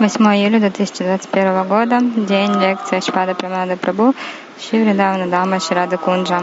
8 июля 2021 года, день лекции Шпада Прамада Прабhu, Шивридавана Дама Ширада Кунджа.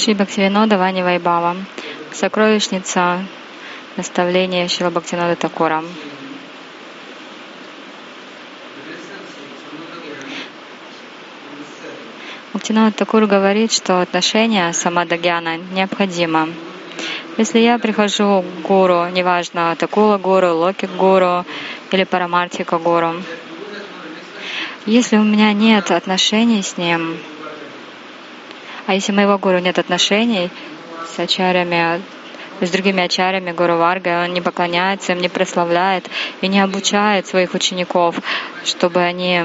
Шри Бхактивинода Вани Вайбава. Сокровищница наставления Шила Бхактивинода Такора. Бхактивинод Такур говорит, что отношение самадагьяна необходимо. Если я прихожу к гуру, неважно, Такула гуру, Локик гуру или Парамартика гуру, если у меня нет отношений с ним, а если моего гуру нет отношений с ачарями, с другими ачарями Гуру Варга, он не поклоняется им, не прославляет и не обучает своих учеников, чтобы они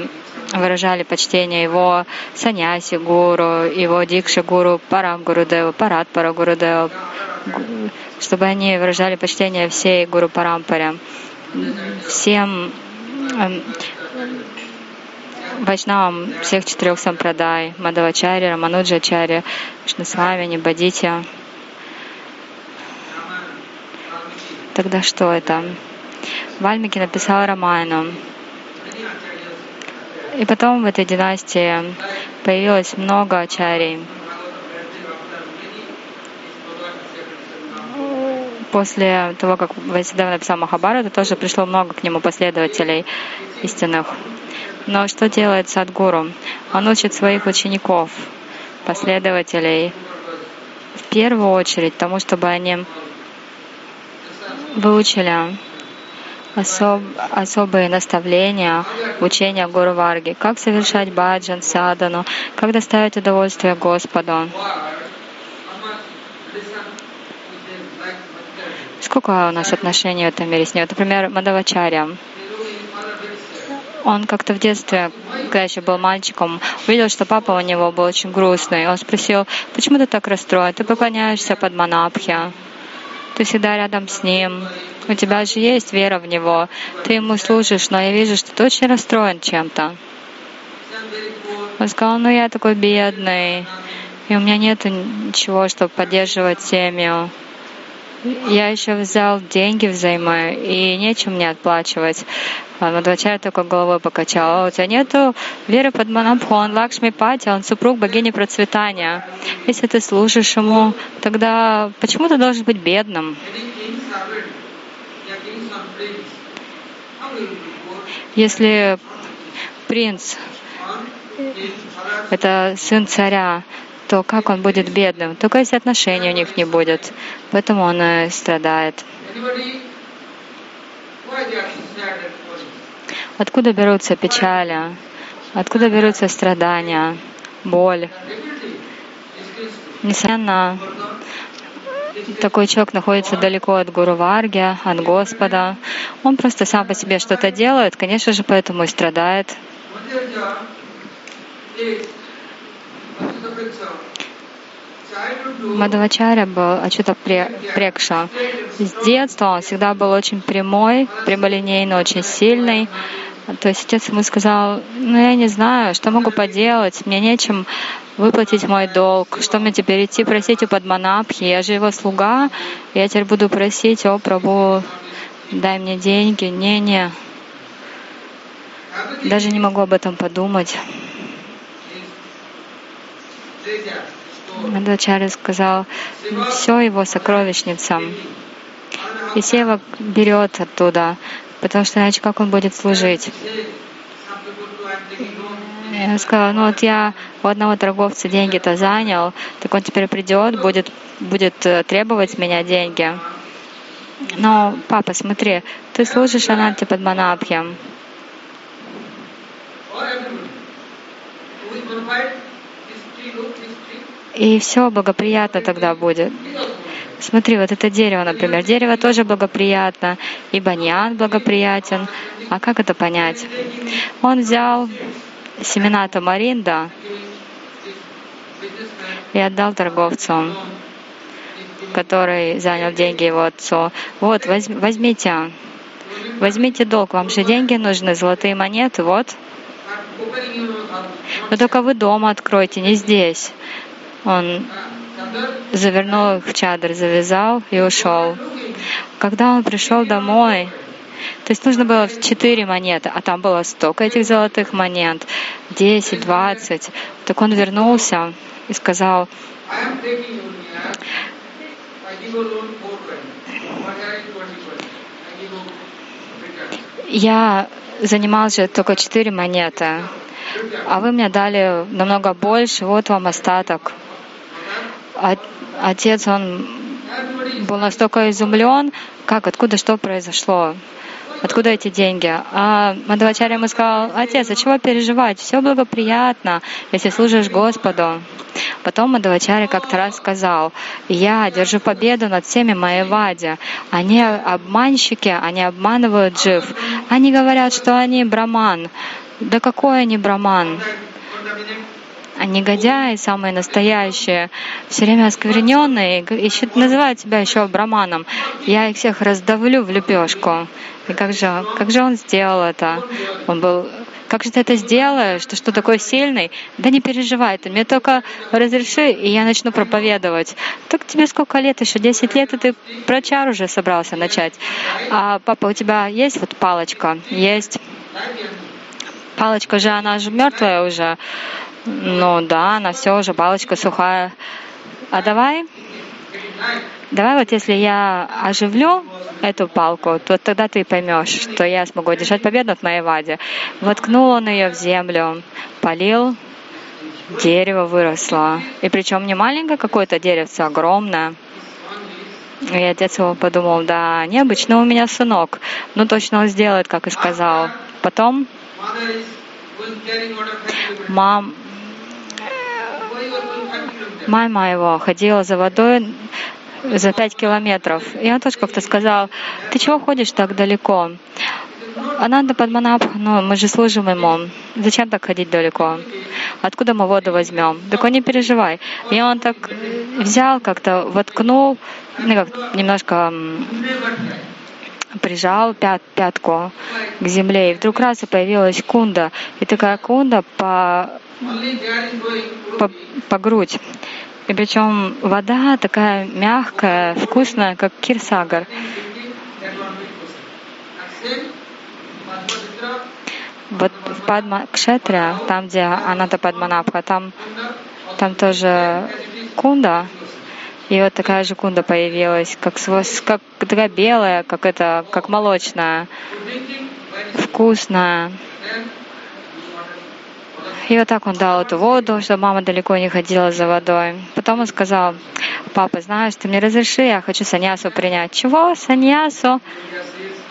выражали почтение его саньяси гуру, его дикши гуру, парам гурудеву, парат пара гурудеву, чтобы они выражали почтение всей гуру парампаре, всем эм, вайшнавам всех четырех сампрадай, Мадавачари, Рамануджачари, Шнасвамини, Бадитя. Тогда что это? Вальмики написал Рамайну. И потом в этой династии появилось много ачарий. После того, как Васидев написал Махабарату, тоже пришло много к нему последователей истинных. Но что делает Садгуру? Он учит своих учеников, последователей, в первую очередь тому, чтобы они выучили особ, особые наставления, учения Гуру Варги, как совершать баджан, садану, как доставить удовольствие Господу. Сколько у нас отношений в этом мире с ним? Например, Мадавачаря. Он как-то в детстве, когда еще был мальчиком, увидел, что папа у него был очень грустный. Он спросил, почему ты так расстроен? Ты поклоняешься под Манабхи. Ты всегда рядом с ним. У тебя же есть вера в него. Ты ему служишь, но я вижу, что ты очень расстроен чем-то. Он сказал, ну я такой бедный, и у меня нет ничего, чтобы поддерживать семью. Я еще взял деньги взаймы, и нечем мне отплачивать. Мадхачаря только головой покачал. «А у тебя нету веры под Манабху, он Лакшми Пати, он супруг богини процветания. Если ты служишь ему, тогда почему ты должен быть бедным? Если принц — это сын царя, то как он будет бедным? Только если отношений у них не будет. Поэтому он и страдает. Откуда берутся печали? Откуда берутся страдания, боль? Несомненно, такой человек находится далеко от Гуру Варги, от Господа. Он просто сам по себе что-то делает, конечно же, поэтому и страдает. Мадавачаря был Ачута Прекша. С детства он всегда был очень прямой, прямолинейный, очень сильный. То есть отец ему сказал, ну я не знаю, что могу поделать, мне нечем выплатить мой долг, что мне теперь идти просить у Падманабхи, я же его слуга, я теперь буду просить, о, Прабу, дай мне деньги, не-не, даже не могу об этом подумать. Мадхачарья сказал, все его сокровищница. И его берет оттуда, потому что иначе как он будет служить? Я сказала, ну вот я у одного торговца деньги-то занял, так он теперь придет, будет, будет э, требовать с меня деньги. Но, папа, смотри, ты служишь Ананте Падманабхе. И все благоприятно тогда будет. Смотри, вот это дерево, например. Дерево тоже благоприятно, и баньян благоприятен. А как это понять? Он взял семена тамаринда и отдал торговцу, который занял деньги его отцу. Вот, возьмите, возьмите долг, вам же деньги нужны, золотые монеты, вот. Но только вы дома откройте, не здесь. Он завернул их в чадр, завязал и ушел. Когда он пришел домой, то есть нужно было четыре монеты, а там было столько этих золотых монет, десять, двадцать. Так он вернулся и сказал, я занимался только четыре монеты, а вы мне дали намного больше, вот вам остаток отец, он был настолько изумлен, как, откуда, что произошло, откуда эти деньги. А Мадхавачарья ему сказал, отец, а чего переживать? Все благоприятно, если служишь Господу. Потом Мадхавачарья как-то раз сказал, я держу победу над всеми Майявади. Они обманщики, они обманывают жив. Они говорят, что они браман. Да какой они браман? А негодяи, самые настоящие, все время оскверненные, еще называют себя еще браманом. Я их всех раздавлю в лепешку. И как же, как же он сделал это? Он был как же ты это сделаешь? Ты что, такой сильный? Да не переживай, ты мне только разреши, и я начну проповедовать. Так тебе сколько лет еще? Десять лет, и ты про чар уже собрался начать. А папа, у тебя есть вот палочка? Есть. Палочка же, она же мертвая уже. Ну да, она все уже, палочка сухая. А давай, давай вот если я оживлю эту палку, то тогда ты поймешь, что я смогу держать победу над моей ваде. Воткнул он ее в землю, полил, дерево выросло. И причем не маленькое какое-то деревце, огромное. И отец его подумал, да, необычно у меня сынок, ну точно он сделает, как и сказал. Потом мам, мама его ходила за водой за пять километров. И он тоже как-то сказал, ты чего ходишь так далеко? А надо Падманабх, ну мы же служим ему. Зачем так ходить далеко? Откуда мы воду возьмем? Так не переживай. И он так взял, как-то воткнул, ну как немножко прижал пят, пятку к земле, и вдруг раз и появилась кунда. И такая кунда по, По, по грудь. И причем вода такая мягкая, вкусная, как кирсагар. Вот в Падма Кшетре, там, где Аната Падманабха, там, там тоже кунда, и вот такая же кунда появилась, как, как такая белая, как это, как молочная, вкусная. И вот так он дал эту воду, чтобы мама далеко не ходила за водой. Потом он сказал, папа, знаешь, ты мне разреши, я хочу саньясу принять. Чего? Саньясу?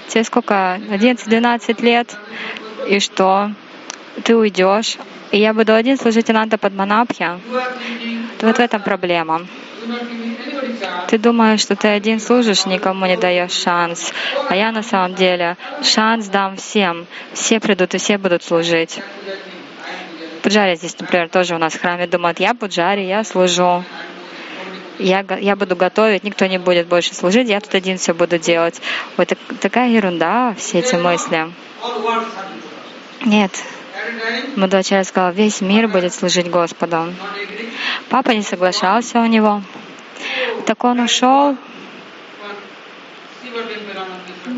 Тебе сколько? 11-12 лет? И что? Ты уйдешь? И я буду один служить Ананда are thinking, Вот в этом проблема. Ты думаешь, что ты один служишь, никому не даешь шанс. А я на самом деле шанс дам всем. Все придут и все будут служить. Пуджари здесь, например, тоже у нас в храме думают, я пуджари, я служу. Я, я буду готовить, никто не будет больше служить, я тут один все буду делать. Вот так- такая ерунда, все эти мысли. Нет, Мадхвачарья сказал, весь мир будет служить Господу. Папа не соглашался у него. Так он ушел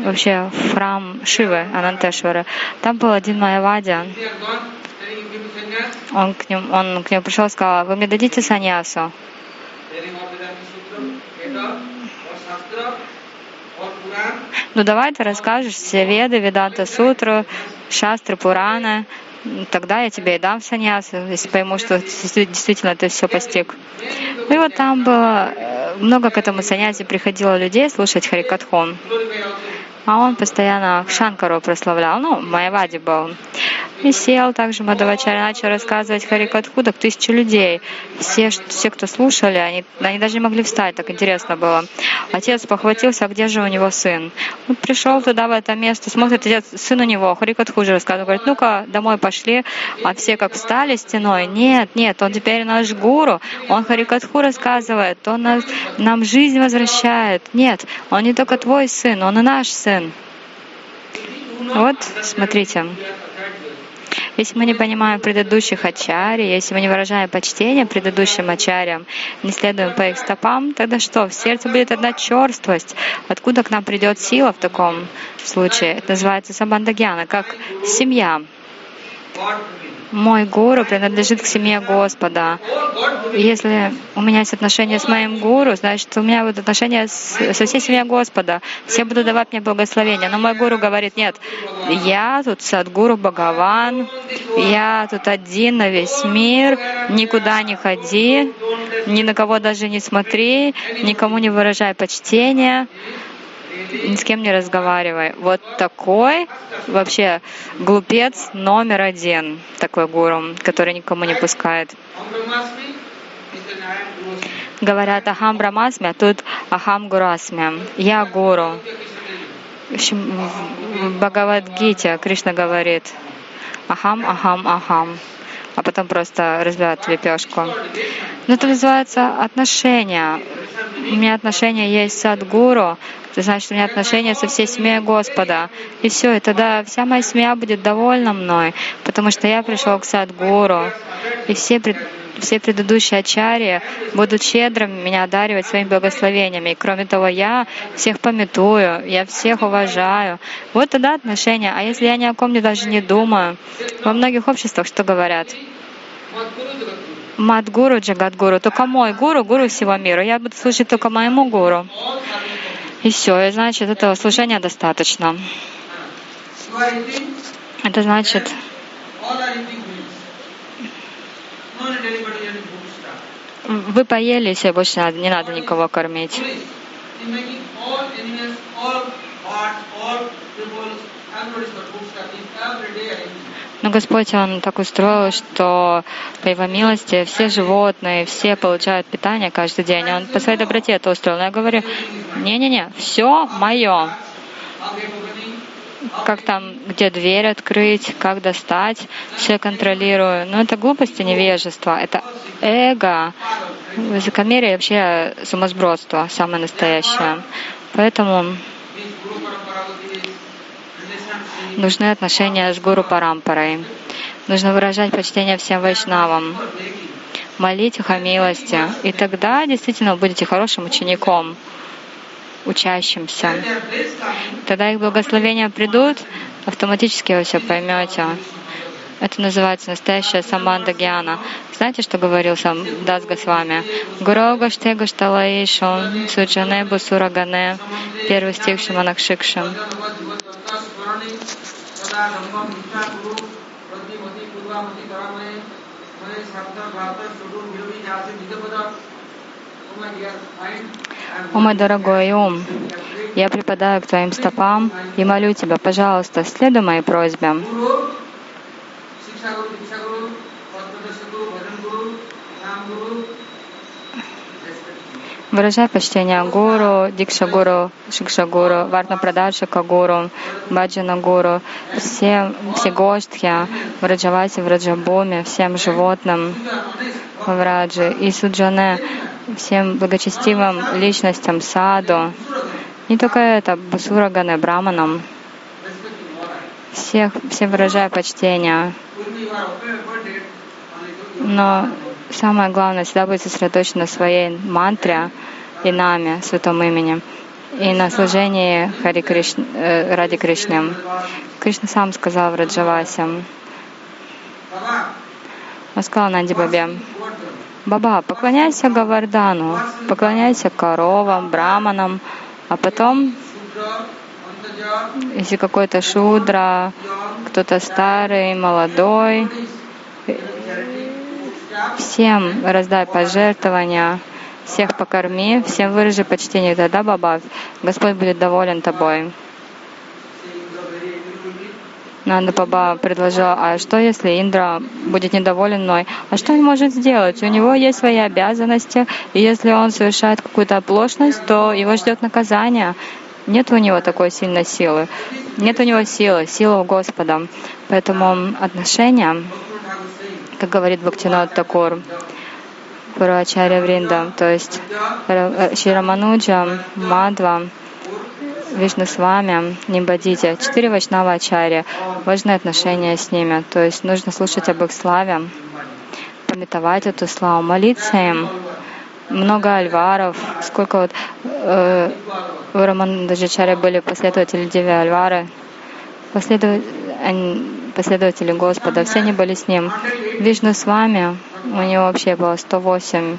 вообще в храм Шивы, Анантешвара. Там был один Майавадя. Он к, ним, он к нему пришел и сказал, вы мне дадите саньясу? Ну давай ты расскажешь все веды, Веданта Сутру, Шастры, Пураны. Тогда я тебе и дам саньясу, если пойму, что действи- действительно ты все постиг. Ну и вот там было э, много к этому саньясе приходило людей слушать Харикатхон. А он постоянно Шанкару прославлял, ну, Майавади был. И сел также Мадавачаря, начал рассказывать Харикатху, так тысячи людей. Все, все, кто слушали, они, они даже не могли встать, так интересно было. Отец похватился, а где же у него сын? Он пришел туда, в это место, смотрит, отец, сын у него, Харикатху же рассказывает, говорит, ну-ка, домой пошли. А все как встали стеной. Нет, нет, он теперь наш гуру, он Харикатху рассказывает, он нас, нам жизнь возвращает. Нет, он не только твой сын, он и наш сын. Вот, смотрите. Если мы не понимаем предыдущих ачари, если мы не выражаем почтение предыдущим ачарям, не следуем по их стопам, тогда что? В сердце будет одна черствость. Откуда к нам придет сила в таком случае? Это называется самбандагьяна, как семья. Мой гуру принадлежит к семье Господа. Если у меня есть отношения с моим гуру, значит, у меня будут отношения с, со всей семьей Господа. Все будут давать мне благословения. Но мой гуру говорит, нет, я тут садгуру Бхагаван, я тут один на весь мир, никуда не ходи, ни на кого даже не смотри, никому не выражай почтения, ни с кем не разговаривай. Вот такой вообще глупец номер один, такой гуру, который никому не пускает. Говорят Ахам Брамасми, а тут Ахам Гурасми. Я гуру. В общем, в Бхагавадгите Кришна говорит Ахам, Ахам, Ахам. А потом просто разбивает лепешку. Но это называется отношения. У меня отношения есть с Садгуру, это значит, у меня отношения со всей семьей Господа. И все, и тогда вся моя семья будет довольна мной, потому что я пришел к Садгуру. И все, пред- все предыдущие ачарьи будут щедро меня одаривать своими благословениями. И кроме того, я всех пометую, я всех уважаю. Вот тогда отношения. А если я ни о ком не даже не думаю, во многих обществах что говорят? Мадгуру, Джагадгуру, только мой гуру, гуру всего мира. Я буду служить только моему гуру. И все, и значит, этого служения достаточно. Это значит, вы поели, и больше не надо никого кормить. Но Господь, Он так устроил, что по Его милости все животные, все получают питание каждый день. Он по своей доброте это устроил. Но я говорю, не-не-не, все мое. Как там, где дверь открыть, как достать, все контролирую. Но это глупость и невежество. Это эго, высокомерие и вообще сумасбродство, самое настоящее. Поэтому нужны отношения с Гуру Парампарой. Нужно выражать почтение всем вайшнавам, молить их о милости. И тогда действительно вы будете хорошим учеником, учащимся. Тогда их благословения придут, автоматически вы все поймете. Это называется настоящая саманда гьяна. Знаете, что говорил сам Дас Госвами? Гурога штега шталаишу суджане сурагане. Первый стих Шиманакшикшим. Thank о мой дорогой ум, я припадаю к твоим стопам и молю тебя, пожалуйста, следуй моей просьбе. Guru, Shiksha Guru, Diksha Guru, Padmadasa Guru, Bhajan Guru, Nam Guru, respect. Выражай почтение гуру, дикша гуру, шикша гуру, варна прадашика гуру, баджана гуру, всем, все гоштхи, враджавати, враджабуми, всем животным в Враджи и суджане, всем благочестивым личностям саду. Не только это, басураганы, браманам. Всех, всем выражая почтение. Но самое главное, всегда быть сосредоточен на своей мантре и нами, святом имени, и на служении Хари Кришн, э, ради Кришны. Кришна сам сказал в Раджавасе, он сказал Нанди Бабе, Баба, поклоняйся Гавардану, поклоняйся коровам, браманам, а потом, если какой-то шудра, кто-то старый, молодой, всем раздай пожертвования, всех покорми, всем выражи почтение, тогда, Баба, Господь будет доволен тобой. Нанда Баба предложила, а что если Индра будет недоволен мной? А что он может сделать? У него есть свои обязанности, и если он совершает какую-то оплошность, то его ждет наказание. Нет у него такой сильной силы. Нет у него силы, сила у Господа. Поэтому отношения, как говорит Бхактинот Такур, Пурачаря Вринда, то есть Ра- э, Ширамануджа, Мадва, Вишну с вами, Нимбадити, четыре вайшнава ачарья, важные отношения с ними, то есть нужно слушать об их славе, пометовать эту славу, молиться им. Много альваров, сколько вот э, у Рамандаджачаря были последователи Деви Альвары, последов- они- последователи Господа, все они были с ним. Вишну с вами, у него вообще было 108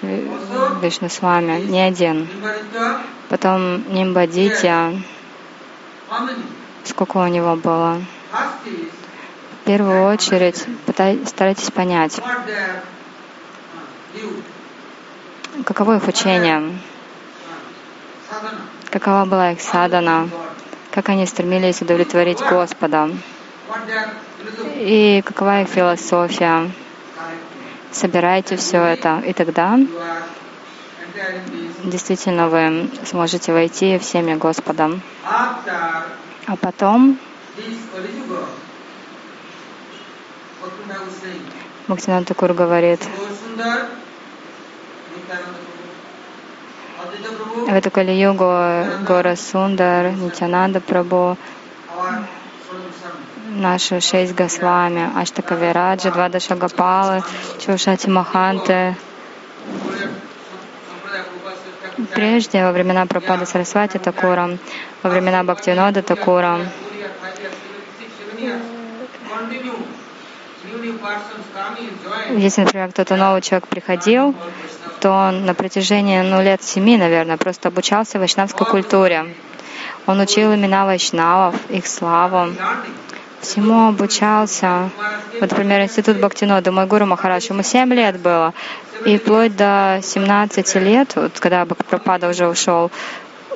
Ви- Вишну с вами, не один. Потом Нимбадитя, сколько у него было. В первую очередь пытай- старайтесь понять, каково их учение, какова была их садана, как они стремились удовлетворить Господа, и какова их философия. Собирайте все это, и тогда действительно вы сможете войти в семя Господа. А потом Бхактинат Такур говорит, в эту Кали-югу Гора Сундар, Нитянанда Swadhisam, наши шесть Госвами, Аштака Вираджа, два Дашагапалы, Чаушати Маханты. Прежде, во времена Прабхады Сарасвати Такура, во времена Бхактивинода Такура, если, например, кто-то новый человек приходил, то он на протяжении ну, лет семи, наверное, просто обучался вайшнавской культуре. Он учил имена вайшнавов, их славу. Всему обучался. Вот, например, институт Бхактинода, мой гуру Махараш, ему 7 лет было. И вплоть до 17 лет, вот когда Пропада уже ушел,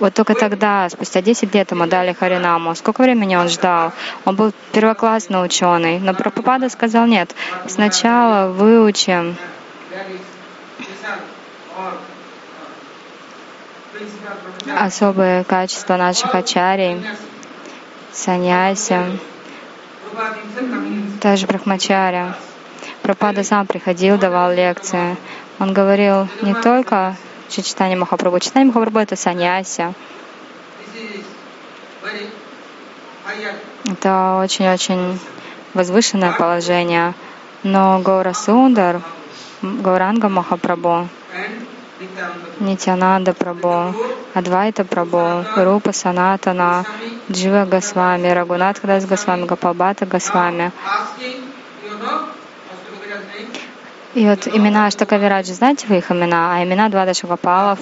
вот только тогда, спустя 10 лет ему дали Харинаму. Сколько времени он ждал? Он был первоклассный ученый. Но Прабхупада сказал, нет, сначала выучим особые качества наших ачарий, саньяси, даже брахмачаря. Пропада сам приходил, давал лекции. Он говорил не только Читание Махапрабху. Читание Махапрабху — это саньяси. Это очень-очень возвышенное положение. Но Гаура Сундар, Гауранга Махапрабху, Нитянанда Прабху, Адвайта Прабху, Рупа Санатана, Джива Госвами, Рагунат Дас Госвами, Гапалбата Госвами. И вот имена Аштакавираджи, знаете вы их имена? А имена Двада Шагапалов,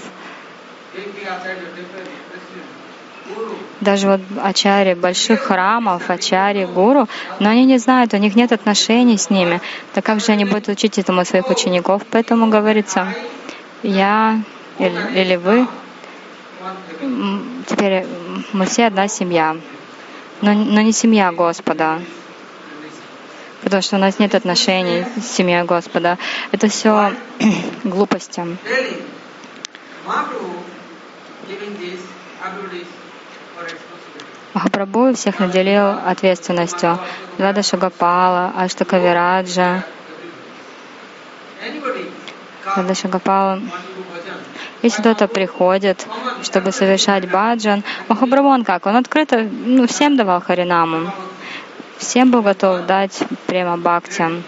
даже вот ачари больших храмов, ачари, гуру, но они не знают, у них нет отношений с ними. Так как же они будут учить этому своих учеников? Поэтому говорится, я или, или вы, теперь мы все одна семья, но, но не семья Господа потому что у нас нет отношений с семьей Господа. Это все глупости. Махапрабху всех наделил ответственностью. Влада Шагапала, Аштакавираджа, Влада Шагапала. Если кто-то приходит, чтобы совершать баджан, Махапрабху он как? Он открыто ну, всем давал Харинаму. Всем был готов дать прямо бхакти.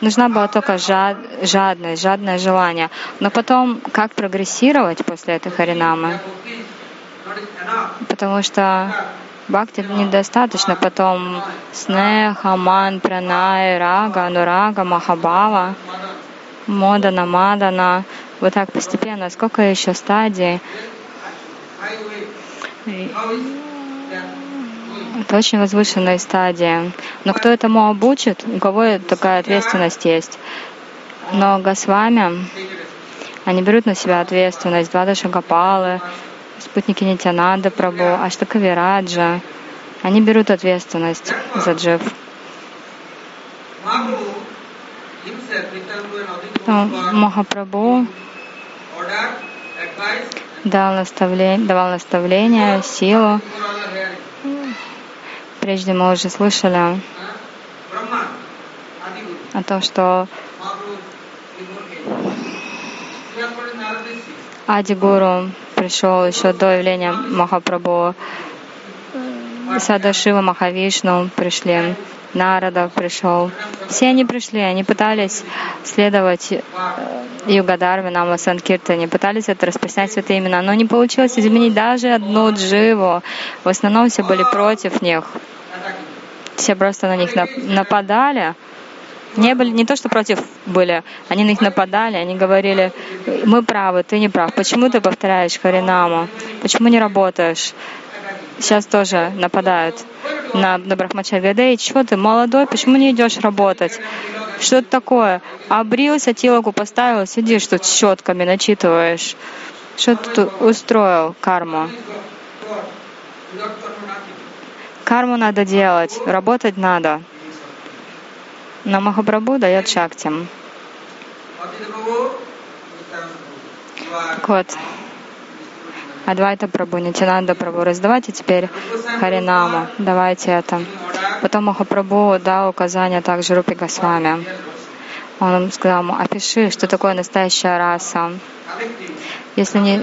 Нужна была только жад, жадность, жадное желание. Но потом, как прогрессировать после этой харинамы? Потому что бхакти недостаточно. Потом снеха, ман, пранай, рага, анурага, махабава, модана, мадана. Вот так постепенно. Сколько еще стадий? Это очень возвышенная стадия. Но кто этому обучит, у кого такая ответственность есть. Но Госвами, они берут на себя ответственность. Двада Шагапалы, спутники Нитянанда Прабу, Аштакавираджа. Они берут ответственность за джив. Махапрабху дал наставление, давал наставление, силу Прежде мы уже слышали о том, что Ади Гуру пришел еще до явления Махапрабху. Садашива Махавишну пришли, Нарада пришел. Все они пришли, они пытались следовать э, Югадарве, Нама Санкиртане, пытались это распространять святые имена, но не получилось изменить даже одну дживу. В основном все были против них все просто на них нападали. Не, были, не то, что против были, они на них нападали, они говорили, мы правы, ты не прав. Почему ты повторяешь Харинаму? Почему не работаешь? Сейчас тоже нападают на, на Брахмачарья. Да чего ты молодой, почему не идешь работать? Что это такое? Обрился, тилоку поставил, сидишь тут с щетками, начитываешь. Что ты тут устроил карму? Карму надо делать, работать надо. Но Махапрабху дает шакти. Так вот, Адвайта Прабу, Нитянанда Прабу, раздавайте теперь Харинаму, давайте это. Потом Махапрабху дал указание также Рупи Госвами. Он сказал ему, опиши, что такое настоящая раса. Если не,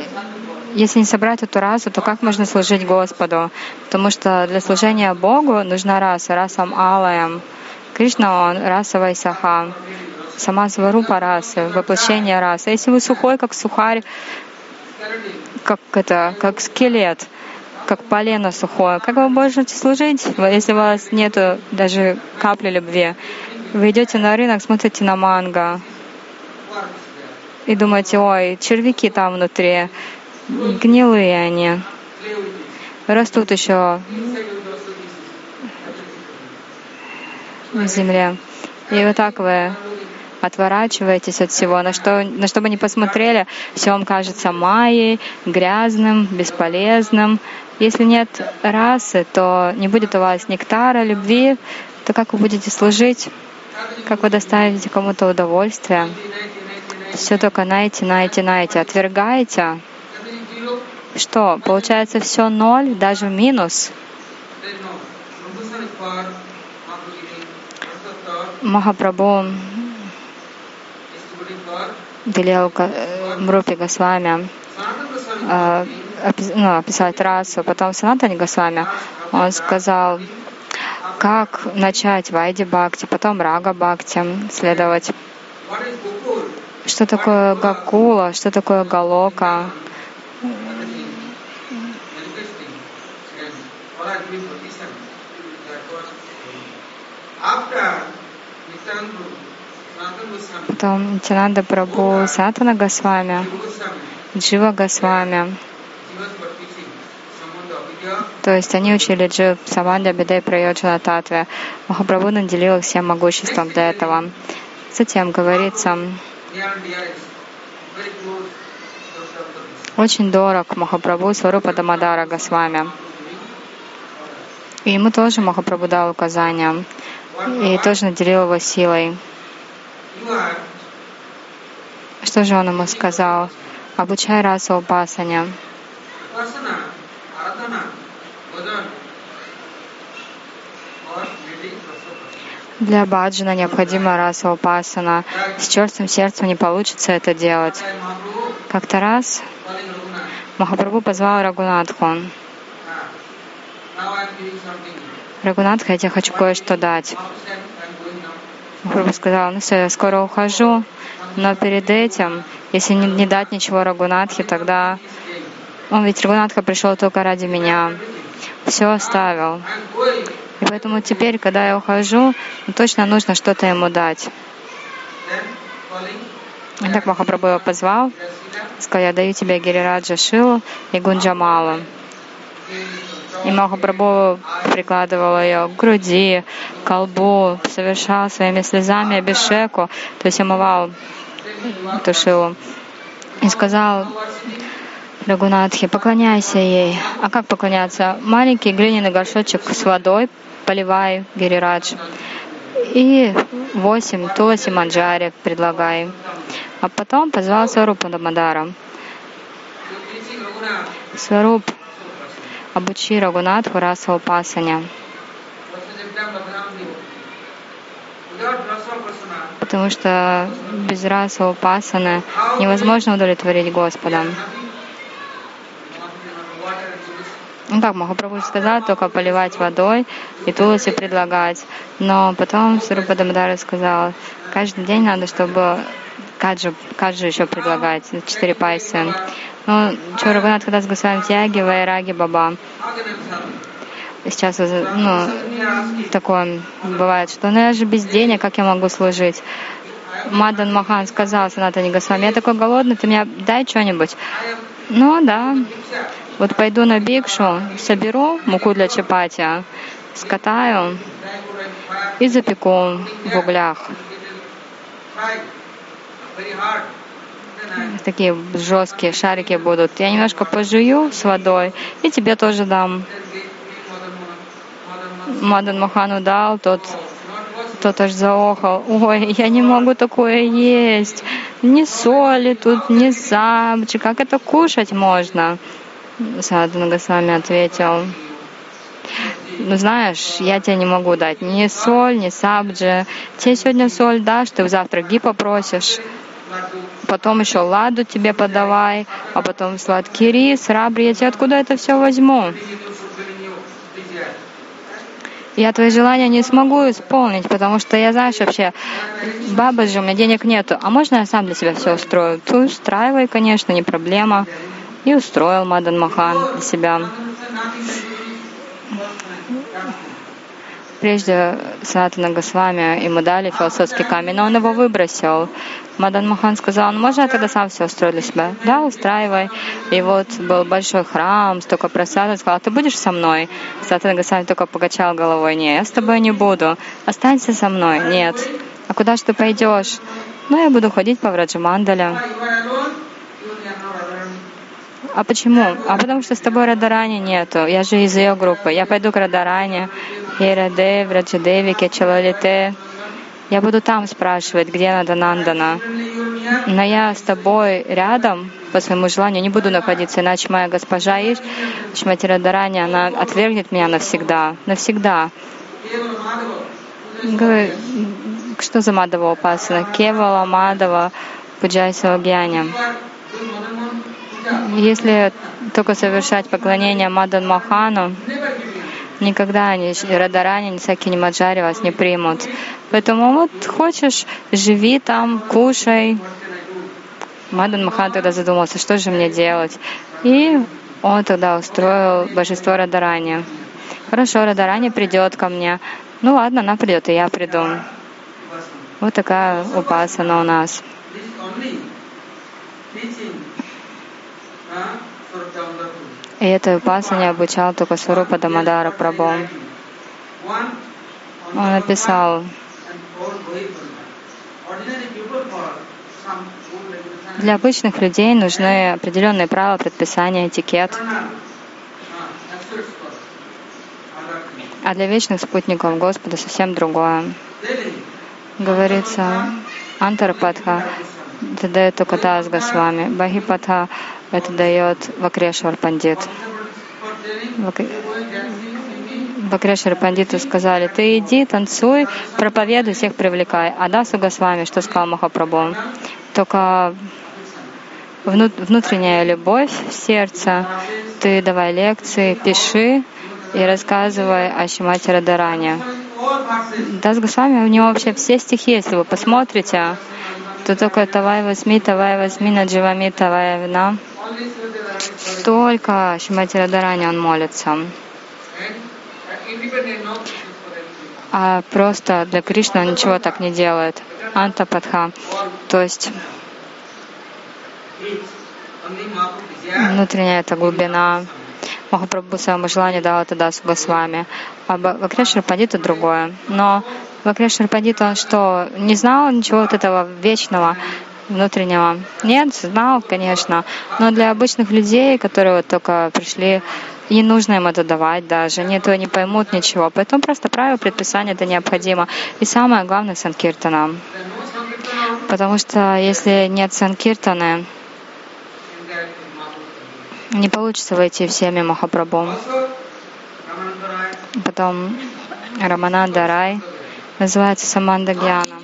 если не собрать эту расу, то как можно служить Господу? Потому что для служения Богу нужна раса, расам алаям. Кришна, он расовая саха, сама сварупа расы, воплощение расы. Если вы сухой, как сухарь, как это, как скелет, как полено сухое, как вы можете служить, если у вас нет даже капли любви? Вы идете на рынок, смотрите на манго и думаете, ой, червяки там внутри, гнилые они. Растут еще в земле. И вот так вы отворачиваетесь от всего, на что, на что бы ни посмотрели, все вам кажется майей, грязным, бесполезным. Если нет расы, то не будет у вас нектара, любви, то как вы будете служить, как вы доставите кому-то удовольствие. Все только найти, найти, найти. Отвергаете. Что? Получается все ноль, даже минус. Махапрабху велел Мрупи Госвами э, ну, описать расу. Потом Санатани Госвами, он сказал, как начать Вайди Бхакти, потом Рага Бхакти следовать. Что такое Гакула, что такое Галока? Потом Нитянанда Прабhu, Сатана Госвами, Джива Госвами. То есть они учили Джив Саманда Бидей Прайоджана Татве. Махапрабху наделил их всем могуществом для этого. Затем говорится, очень дорог Махапрабху Сварупа Дамадара Госвами. И ему тоже Махапрабху дал указания. И тоже наделил его силой. Что же он ему сказал? Обучай расу упасане. Для баджана необходима раса упасана. С черствым сердцем не получится это делать. Как-то раз Махапрабху позвал Рагунатху. Рагунатха, я тебе хочу кое-что дать. Махапрабху сказал, ну все, я скоро ухожу, но перед этим, если не, не дать ничего Рагунатхе, тогда он ведь Рагунатха пришел только ради меня, все оставил. И поэтому теперь, когда я ухожу, ну, точно нужно что-то ему дать. И так Махапрабху его позвал, сказал, я даю тебе Гирираджа Шилу и Гунджамалу. И Махапрабху прикладывал ее к груди, к колбу, совершал своими слезами Абишеку, то есть омывал эту шилу. И сказал Рагунатхи, поклоняйся ей. А как поклоняться? Маленький глиняный горшочек с водой, поливай Гирирадж. И восемь туласи манджари предлагай. А потом позвал Сварупа Дамадара. Сваруп обучи Рагунатху раса упасаня. Потому что без раса упасаны невозможно удовлетворить Господа. Ну как Махапрабху сказал, только поливать водой и туласи предлагать. Но потом Сурупа Дамадара сказал, каждый день надо, чтобы каджу, каджу еще предлагать, четыре пайсы. Ну, когда с Госвами Тяги, Вайраги Баба. Сейчас ну, такое бывает, что ну я же без денег, как я могу служить? Мадан Махан сказал Санатани Госвами, я такой голодный, ты мне дай что-нибудь. Ну да, вот пойду на бикшу, соберу муку для чапати, скатаю и запеку в углях. Такие жесткие шарики будут. Я немножко пожую с водой и тебе тоже дам. Мадан Махану дал, тот тот аж заохал. Ой, я не могу такое есть. Ни соли тут, ни сабчи. Как это кушать можно? Садану Госвами ответил, ну знаешь, я тебе не могу дать ни соль, ни сабджи. Тебе сегодня соль дашь, ты завтра ги попросишь. Потом еще ладу тебе подавай, а потом сладкий рис, рабри. Я тебе откуда это все возьму? Я твои желания не смогу исполнить, потому что я, знаешь, вообще, баба же, у меня денег нету. А можно я сам для себя все устрою? Ты устраивай, конечно, не проблема и устроил Мадан Махан для себя. Прежде Санатана Госвами ему дали философский камень, но он его выбросил. Мадан Махан сказал, ну можно я тогда сам все устрою для себя? Да, устраивай. И вот был большой храм, столько просадов. Сказал, а ты будешь со мной? Санатана Госвами только покачал головой, не, я с тобой не буду. Останься со мной. Нет. А куда же ты пойдешь? Ну, я буду ходить по Враджамандале. А почему? А потому что с тобой Радарани нету. Я же из ее группы. Я пойду к Радаране, Ираде, Враджадеви, Кечалалите. Я буду там спрашивать, где надо Нандана. Но я с тобой рядом по своему желанию не буду находиться, иначе моя госпожа Иш, Шмати Радарани, она отвергнет меня навсегда. Навсегда. Что за Мадава Упасана? Кевала Мадава Пуджайса Гьяня. Если только совершать поклонение Мадан Махану, никогда ни Радарани, ни всякие Маджари вас не примут. Поэтому вот хочешь, живи там, кушай. Мадан Махан тогда задумался, что же мне делать. И он тогда устроил божество Радарани. Хорошо, Радарани придет ко мне. Ну ладно, она придет, и я приду. Вот такая упасана у нас. И этой упасане обучал только Сурупа Дамадара Прабhu. Он написал, для обычных людей нужны определенные правила, предписания, этикет. А для вечных спутников Господа совсем другое. Говорится, Антарпадха это дает только Дас Госвами. Бахипатха это дает Вакрешвар Пандит. Вакрешвар Пандиту сказали, ты иди, танцуй, проповедуй, всех привлекай. А Дасу Госвами, что сказал Махапрабху? Только внутренняя любовь в сердце, ты давай лекции, пиши и рассказывай о Шимате Радаране. Дас Госвами, у него вообще все стихи, если вы посмотрите, то только Тавай Васми, Тавай Васми, Надживами, Тавай Вина. Только Шимати Радарани он молится. А просто для Кришны он ничего так не делает. Антападха. То есть внутренняя эта глубина. Махапрабху своему желанию дал это Дасу Госвами. А Вакрешвар Пандита другое. Но Вакрешвар Пандит, он что, не знал ничего вот этого вечного, внутреннего? Нет, знал, конечно. Но для обычных людей, которые вот только пришли, не нужно им это давать даже, они этого не поймут ничего. Поэтому просто правило предписания это необходимо. И самое главное — санкиртана. Потому что если нет санкиртаны, не получится войти в семьи Махапрабху. Потом Рамананда Рай называется Саманда Гьяна.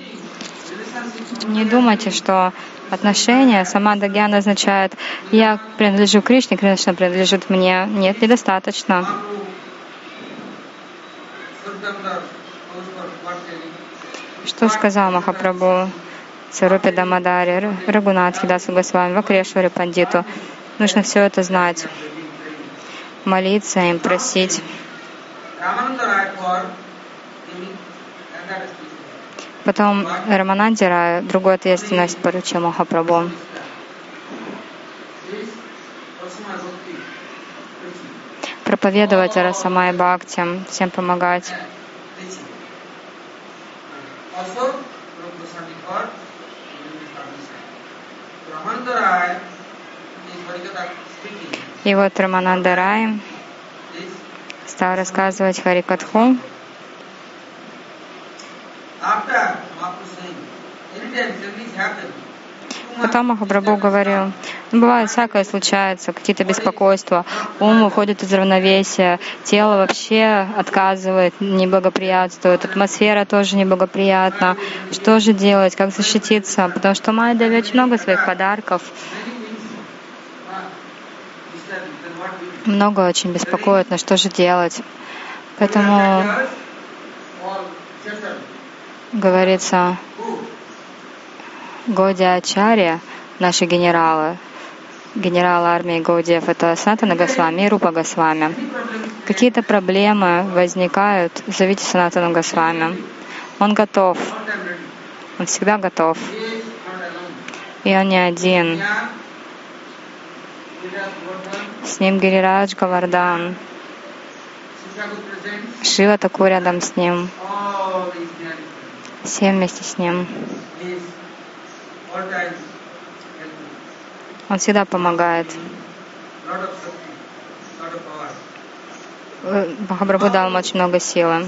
Не думайте, что отношения Саманда Гьяна означает «я принадлежу Кришне, Кришна принадлежит мне». Нет, недостаточно. Что сказал Махапрабху Сарупе Дамадаре, Рагунатхи Дасу Госвами, Вакрешваре Пандиту? Нужно все это знать, молиться им, просить. Потом Раманандира другую ответственность поручил Махапрабху. Проповедовать Расамай Бхакти, всем помогать. И вот Рамананда стал рассказывать Харикатху. Потом Махапрабху говорил, ну, бывает всякое случается, какие-то беспокойства, ум уходит из равновесия, тело вообще отказывает, неблагоприятствует, атмосфера тоже неблагоприятна. Что же делать, как защититься? Потому что Майя дает очень много своих подарков. Много очень беспокоит, на что же делать. Поэтому говорится, Годи Ачарья, наши генералы, генерал армии Годиев, это Сатана Госвами и Рупа Госвами. какие-то проблемы возникают, зовите Санатану Госвами. Он готов, он всегда готов. И он не один. С ним Гирирадж Гавардан. Шива Таку рядом с ним. Все вместе с ним. Он всегда помогает. Э, Махапрабху дал ему очень много силы.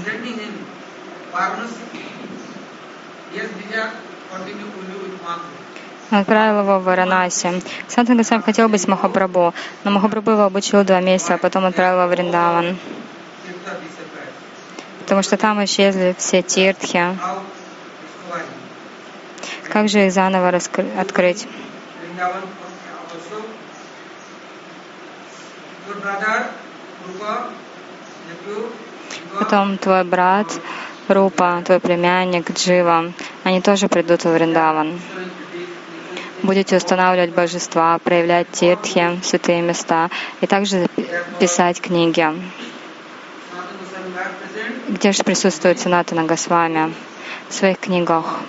Он отправил его в Варанаси. Сантан Госвами хотел быть Махапрабху, но Махапрабху его обучил два месяца, а потом отправил его в Вриндаван, потому что там исчезли все тиртхи. Как же их заново раскры- открыть? Потом твой брат Рупа, твой племянник Джива, они тоже придут в Вриндаван. Будете устанавливать божества, проявлять тиртхи, святые места, и также писать книги. Где же присутствует Санатана Госвами? В своих книгах,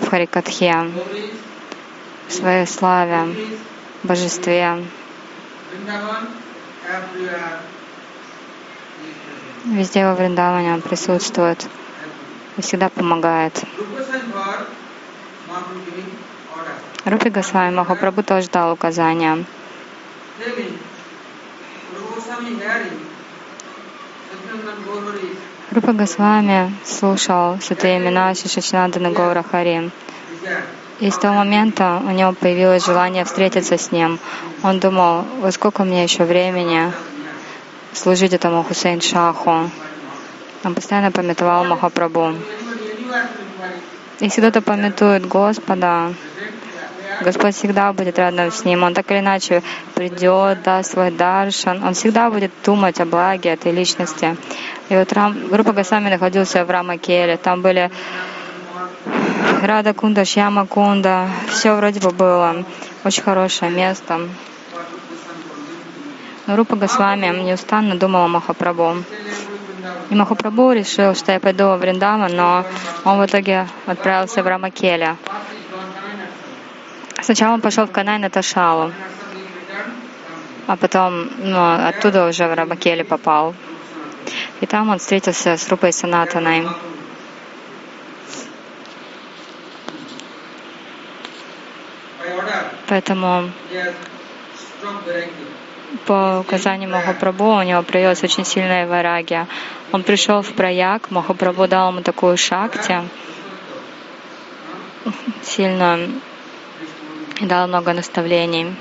в Харикатхе, в своей славе, Gauris, божестве. Везде во Вриндаване он присутствует и всегда помогает. Рупи Госвами Махапрабху тоже дал указания. Goswami hearing, Satyananda Gauri, Рупа Госвами слушал святые имена Шишачнандана Гаура Хари. И с того момента у него появилось желание встретиться с ним. Он думал, вот сколько мне еще времени служить этому Хусейн Шаху. Он постоянно пометовал Махапрабху. Если кто-то пометует Господа, Господь всегда будет рядом с ним. Он так или иначе придет, даст свой даршан. Он всегда будет думать о благе этой личности. И вот Рам, группа Госвами находился в Рамакеле. Там были Рада Кунда, Шьяма Кунда. Все вроде бы было. Очень хорошее место. Но Рупа Госвами неустанно думал о Махапрабху. И Махапрабху решил, что я пойду во Вриндаван, но он в итоге отправился в Рамакеле. Сначала он пошел в Канай на Ташалу, а потом ну, оттуда уже в Рамакеле попал. И там он встретился с Рупой Санатаной. Поэтому по указанию Махапрабху у него проявилась очень сильная варагия. Он пришел в Праяг, Махапрабху дал ему такую шакти, сильную, и дал много наставлений.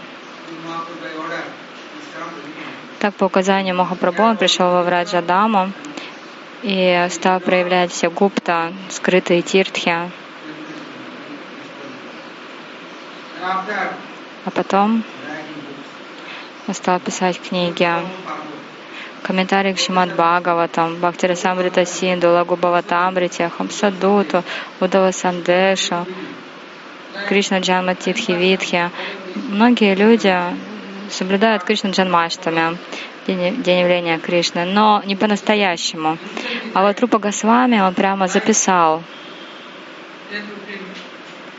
Так, по указанию Махапрабху, он пришел во Враджадаму и стал проявлять все гупта, скрытые тиртхи. А потом он стал писать книги. Комментарии к Шимад Бхагаватам, Бхактира Самрита Синду, Лагу Бхаватамрите, Хамсадуту, Удава Сандешу, Кришна Джанма Титхи Витхи. Многие люди соблюдают Кришна Джанмаштами, день, день явления Кришны, но не по-настоящему. А вот Рупа Госвами он прямо записал 10, 15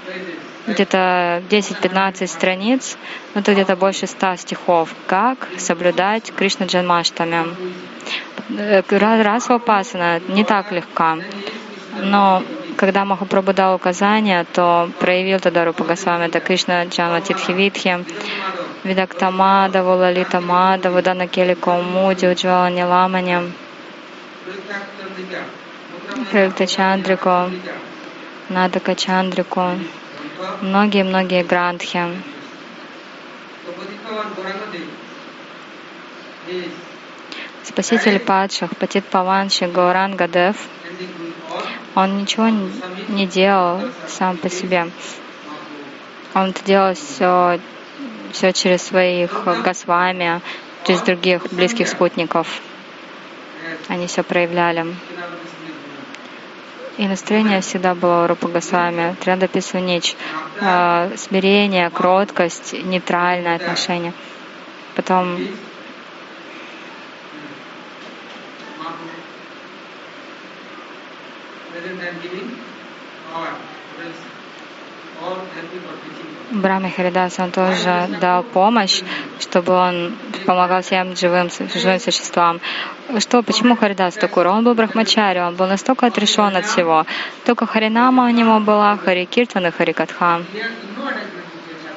pages. где-то 10-15 страниц, ну это где-то больше 100 стихов, как соблюдать Кришна Джанмаштами. Э, Ра- Расва Пасана не так легка, но когда Махапрабху дал указания, то проявил тогда Рупа Госвами, это Кришна Джанма Титхивитхи, Видактамадаву, Лалита Мадаву, Данакели Каумуди, Уджвала Ниламани, Прилта Чандрику, Надака Чандрику, многие-многие грантхи. Спаситель падших, Патит Паванши Гауранга Дев, он ничего не делал сам по себе. Он это делал все, все через своих Госвами, через других близких спутников. Они все проявляли. И настроение всегда было у Рупа Госвами. Тренда Писунич. э, Смирение, кроткость, нейтральное отношение. Потом Брахме Харидас, он тоже дал помощь, чтобы он помогал всем живым, живым существам. Что, почему Харидас Такур? Он был брахмачари, он был настолько отрешен от всего. Только Харинама у него была, Хари Киртан и Хари Катха. He has no attachment to Kesha.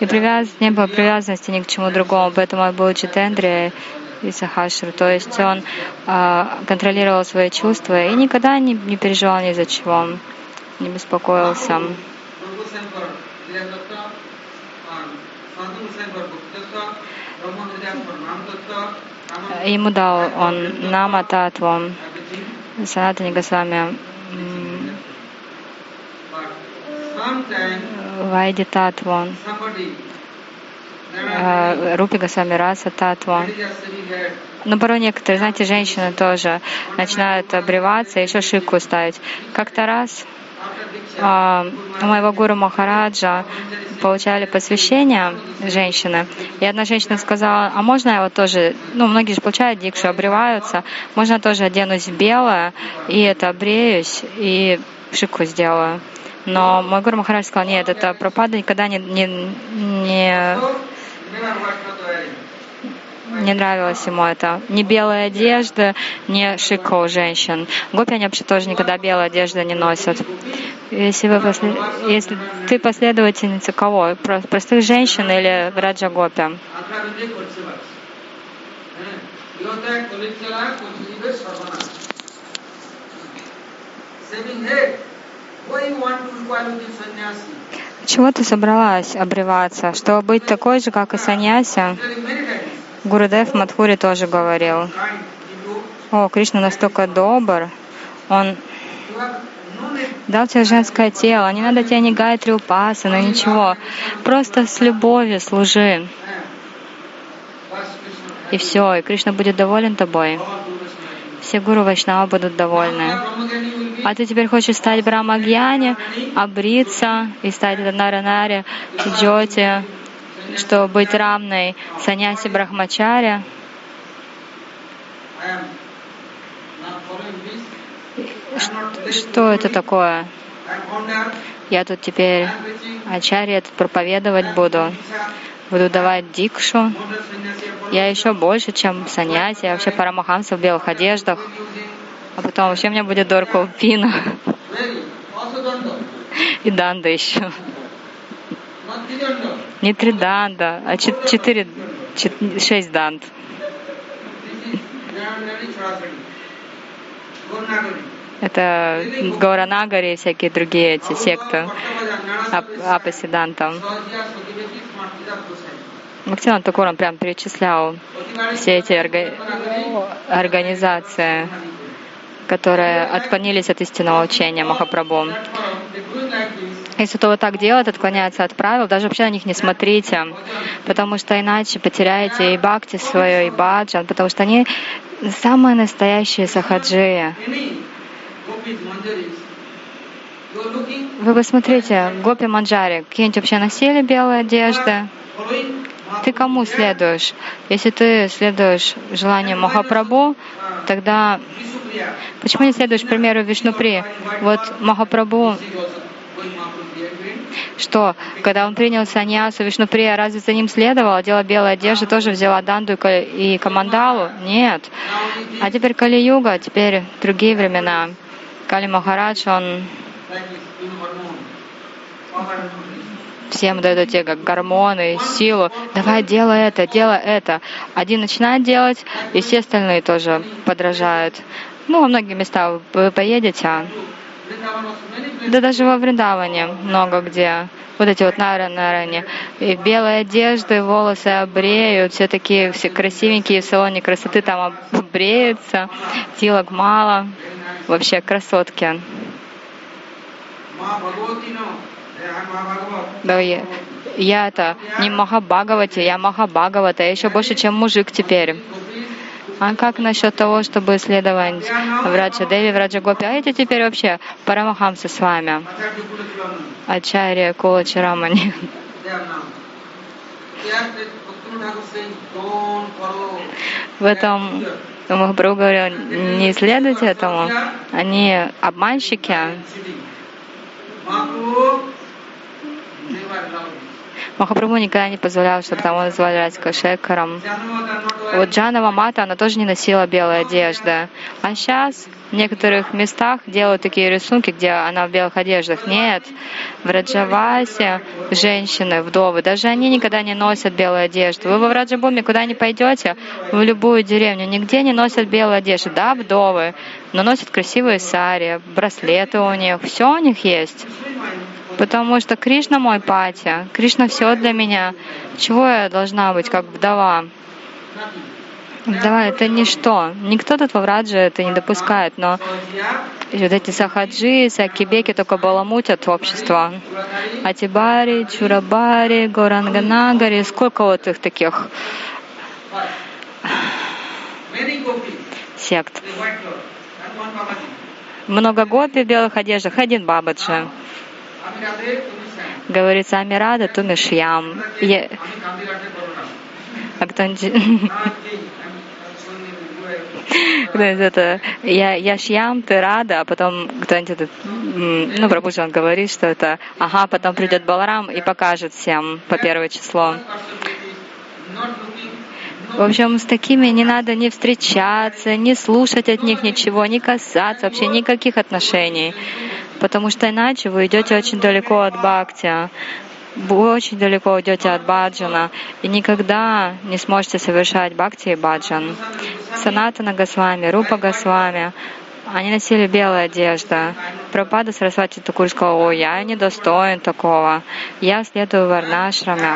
И привяз... не было привязанности ни к чему другому, поэтому он был Читендри и Сахашру. То есть он а, контролировал свои чувства и никогда не, не переживал ни за чего, не беспокоился. Bhakti Tattva, Brahma Vidya for Nam Tattva, Rama Ему дал он Нама Татву. Санатани Госвами, Вайди Татву, э, Рупи Госвами Раса Татву. Но порой некоторые, знаете, женщины тоже начинают обреваться и еще шику ставить. Как-то раз а, у моего гуру Махараджа получали посвящение женщины. И одна женщина сказала, а можно я вот тоже, ну, многие же получают дикшу, обреваются, можно я тоже оденусь в белое и это обреюсь и шику сделаю. Но мой гуру Махарадж сказал, нет, это пропада никогда не, не, не, не нравилось ему это. Ни белая одежда, ни шик у женщин. Гопи вообще тоже никогда белую одежду не носят. Если, вы послед... Если ты последовательница кого? Простых женщин или Раджа Гопи? Чего ты собралась обреваться? Чтобы быть такой же, как и саньяси? Гурудев Мадхури тоже говорил, о, Кришна настолько добр, он дал тебе женское тело, не надо тебе ни гайтри упаса, но ну ничего. Просто с любовью служи. И все, и Кришна будет доволен тобой. Все гуру Вайшнава будут довольны. А ты теперь хочешь стать Брахмагьяни, обриться и стать Наранари, Джоти, чтобы быть равной not Ш- Что это такое? Я тут теперь. Ачарья этот проповедовать буду, буду давать дикшу. Я еще больше, чем саньяси, я вообще парамахамса в белых одеждах. А потом вообще у меня будет Дорка Пина и Данда еще. Не три Данда, а чет- четыре, чет- шесть Данд. Это Гауранагари и всякие другие эти секты Ап- Апасиданта. Бхактиван Такур он прям перечислял все эти орга- организации, которые отклонились от истинного учения Махапрабху. Если кто вот так делает, отклоняется от правил, даже вообще на них не смотрите, потому что иначе потеряете и бхакти свое, и баджан, потому что они самые настоящие сахаджи. Вы посмотрите, Гопи Манджари, какие-нибудь вообще носили белые одежды? Ты кому следуешь? Если ты следуешь желанию Махапрабху, тогда почему не следуешь примеру Вишнупри? Вот Махапрабху, что, когда он принял саньясу, Вишнуприя разве за ним следовал, одела белую одежду, тоже взяла данду и камандалу? Нет. А теперь Кали-юга, теперь другие времена. Кали Махарадж, он всем дает эти как гормоны, силу. Давай, делай это, делай это. Один начинает делать, и все остальные тоже подражают. Ну, во многие места вы поедете, а да даже во Вриндаване много где. Вот эти вот нарани, И белые одежды, волосы обреют, все такие все красивенькие в салоне красоты там обреются, тилок мало. Вообще красотки. Да, я, я это не Махабхагавати, я Махабхагавата, я еще больше, чем мужик теперь. А как насчет того, чтобы следовать Враджа Деви, Враджа Гопи? А эти теперь вообще Парамахамсы с вами. Ачарья Кулачарамани. В этом Махапрабху говорил, не следуйте этому. Они обманщики. Махапрабху никогда не позволял, чтобы там его называли Радика Шекаром. Вот Джанова Мата, она тоже не носила белые одежды. А сейчас в некоторых местах делают такие рисунки, где она в белых одеждах. Нет, в Раджавасе женщины, вдовы, даже они никогда не носят белые одежды. Вы во Враджабуме куда не пойдете, в любую деревню, нигде не носят белые одежды. Да, вдовы, но носят красивые сари, браслеты у них, все у них есть. Потому что Кришна мой пати, Кришна все для меня. Чего я должна быть, как вдова? Вдова — это ничто. Никто тут во Врадже это не допускает, но вот эти сахаджи, сакибеки только баламутят общество. Атибари, Чурабари, Горанганагари, сколько вот их таких сект. Много гопи в белых одеждах, один бабаджи. Говорится, Амирада Тумишьям. Я... А кто-нибудь... это, я, я шьям, ты рада, а потом кто-нибудь это, ну, Прабhuджи, он говорит, что это, ага, потом придет Баларам и покажет всем по первое число. В общем, с такими не надо ни встречаться, ни слушать от них ничего, ни касаться, вообще никаких отношений. Потому что иначе вы идете очень далеко от бхакти вы очень далеко уйдете от баджана и никогда не сможете совершать бхакти и баджан. Санатана Госвами, Рупа Госвами, они носили белые одежды. Пропада Сарасвати Такур сказал, о, я не достоин такого. Я следую варнашраме.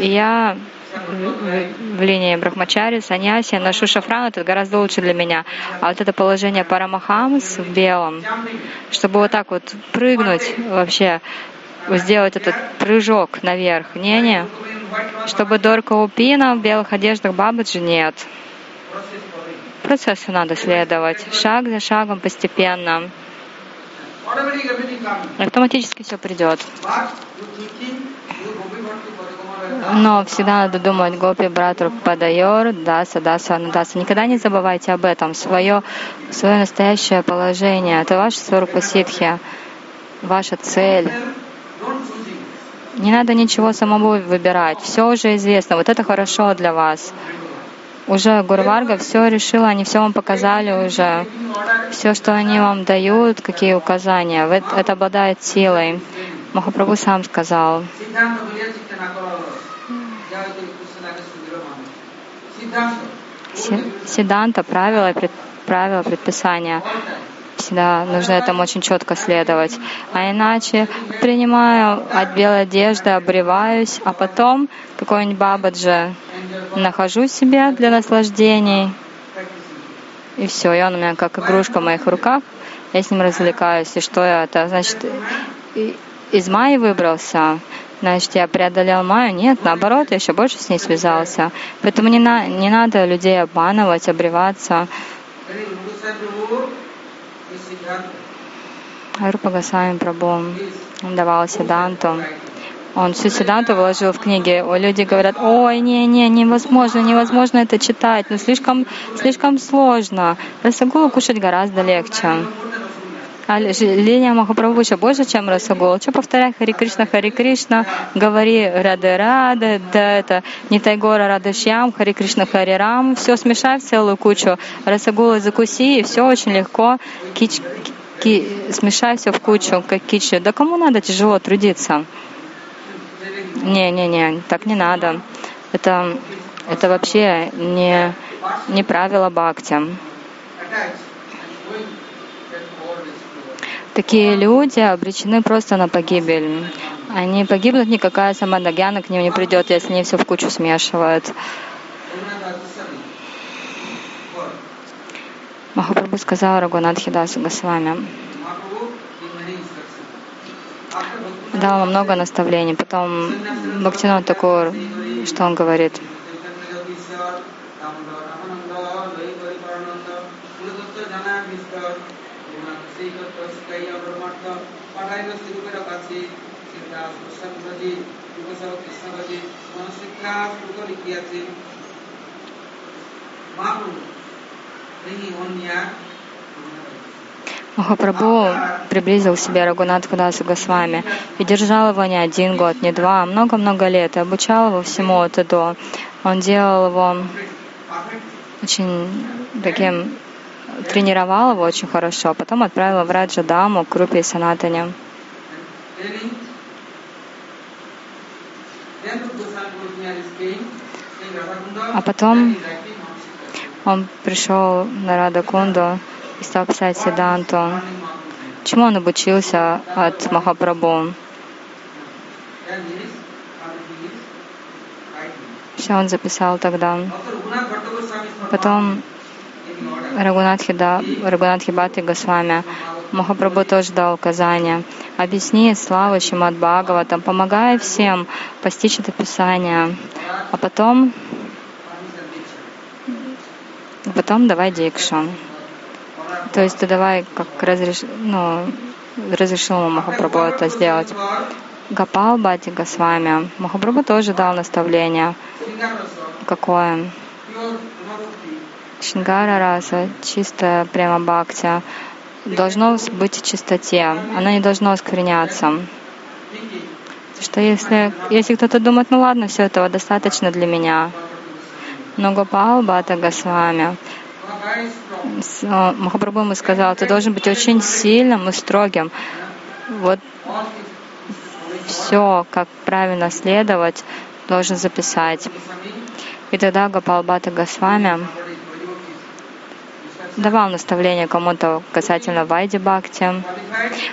Я в линии Брахмачари, Саньяси, ношу шафран, это гораздо лучше для меня. А вот это положение Парамахамс в белом, чтобы вот так вот прыгнуть вообще, сделать этот прыжок наверх. Не-не. Чтобы Дорка Упина в белых одеждах Бабаджи нет. Процессу надо следовать. Шаг за шагом, постепенно. Автоматически все придет. Но всегда надо думать, Гопи, Братур, Падайор, Даса, Даса, Анадаса. Никогда не забывайте об этом. Свое, свое настоящее положение. Это ваша Сварупа Ситхи, ваша цель. Не надо ничего самому выбирать. Все уже известно. Вот это хорошо для вас. Уже Гурварга все решила, они все вам показали уже. Все, что они вам дают, какие указания, это обладает силой. Махапрабху сам сказал. Сиданта, правила, правила, предписания всегда нужно этому очень четко следовать. А иначе принимаю от белой одежды, обреваюсь, а потом какой-нибудь бабаджи нахожу себе для наслаждений. И все, и он у меня как игрушка в моих руках. Я с ним развлекаюсь. И что это? Значит, из Майи выбрался. Значит, я преодолел Майю? Нет, наоборот, я еще больше с ней связался. Поэтому не, на, не надо людей обманывать, обреваться. Рупа Госвами Прабhu он давал Сиданту. Он всю Сиданту вложил в книги. Люди говорят, ой, не-не, невозможно, невозможно это читать, ну слишком, слишком сложно. Расагулу кушать гораздо легче. А линия Махапрабху еще больше, чем Расагул. Что повторяй Хари Кришна, Хари Кришна, говори Раде Раде, да это не Тайгора Раде Шьям, Хари Кришна, Хари Рам, все смешай в целую кучу. Расагула закуси, и все очень легко. Кич, ки, смешай все в кучу, как кичи. Да кому надо тяжело трудиться? Не-не-не, так не надо. Это, это вообще не, не правило бхакти. Такие люди обречены просто на погибель. Они погибнут, никакая самадагьяна к ним не придет, если они все в кучу смешивают. Махапрабху сказал Рагунатхидасу Госвами. Дал много наставлений. Потом Бхактинот Такур, что он говорит? नारायण সেবকেরা কাছে সেটা প্রসাদ ভাজি উপসর্গ কৃষ্ণবাজি মনশিক্ষা শ্লোক লিখিয়াছে মানু নেহি অন্যা Махапрабху приблизил себя Рагунат Худасу Госвами и держал его не один год, не два, а много-много лет, и обучал его всему это до. Он делал его очень таким, тренировал его очень хорошо, а потом отправил в Раджадаму к Рупе и Санатане. А потом он пришел на Радакунду и стал писать Сиданту. Чему он обучился от Махапрабху? Все он записал тогда. Потом Рагунатхи Бхати Госвами Махапрабху тоже дал указания. Объясни славу Шимад Бхагаватам, помогай всем постичь это Писание. А потом, потом давай дикшу. То есть ты давай как разреш... ну, разрешил Махапрабху это сделать. Гапал Бати Госвами. Махапрабху тоже дал наставление. Какое? Шингара раса, чистая прямо бхакти должно быть в чистоте, оно не должно оскверняться. Что если, если кто-то думает, ну ладно, все этого достаточно для меня. Но Гопал Бата Госвами, Махапрабху ему сказал, ты должен быть очень сильным и строгим. Вот все, как правильно следовать, должен записать. И тогда Гопал Бата Госвами давал наставление кому-то касательно Вайди Бхакти. Но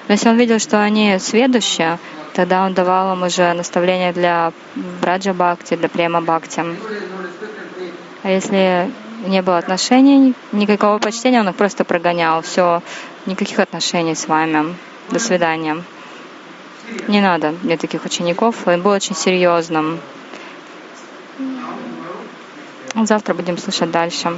если он видел, что они сведущие, тогда он давал им уже наставление для Браджа Бхакти, для Према Бхакти. А если не было отношений, никакого почтения, он их просто прогонял. Все, никаких отношений с вами. До свидания. Не надо мне таких учеников. Он был очень серьезным. Завтра будем слушать дальше.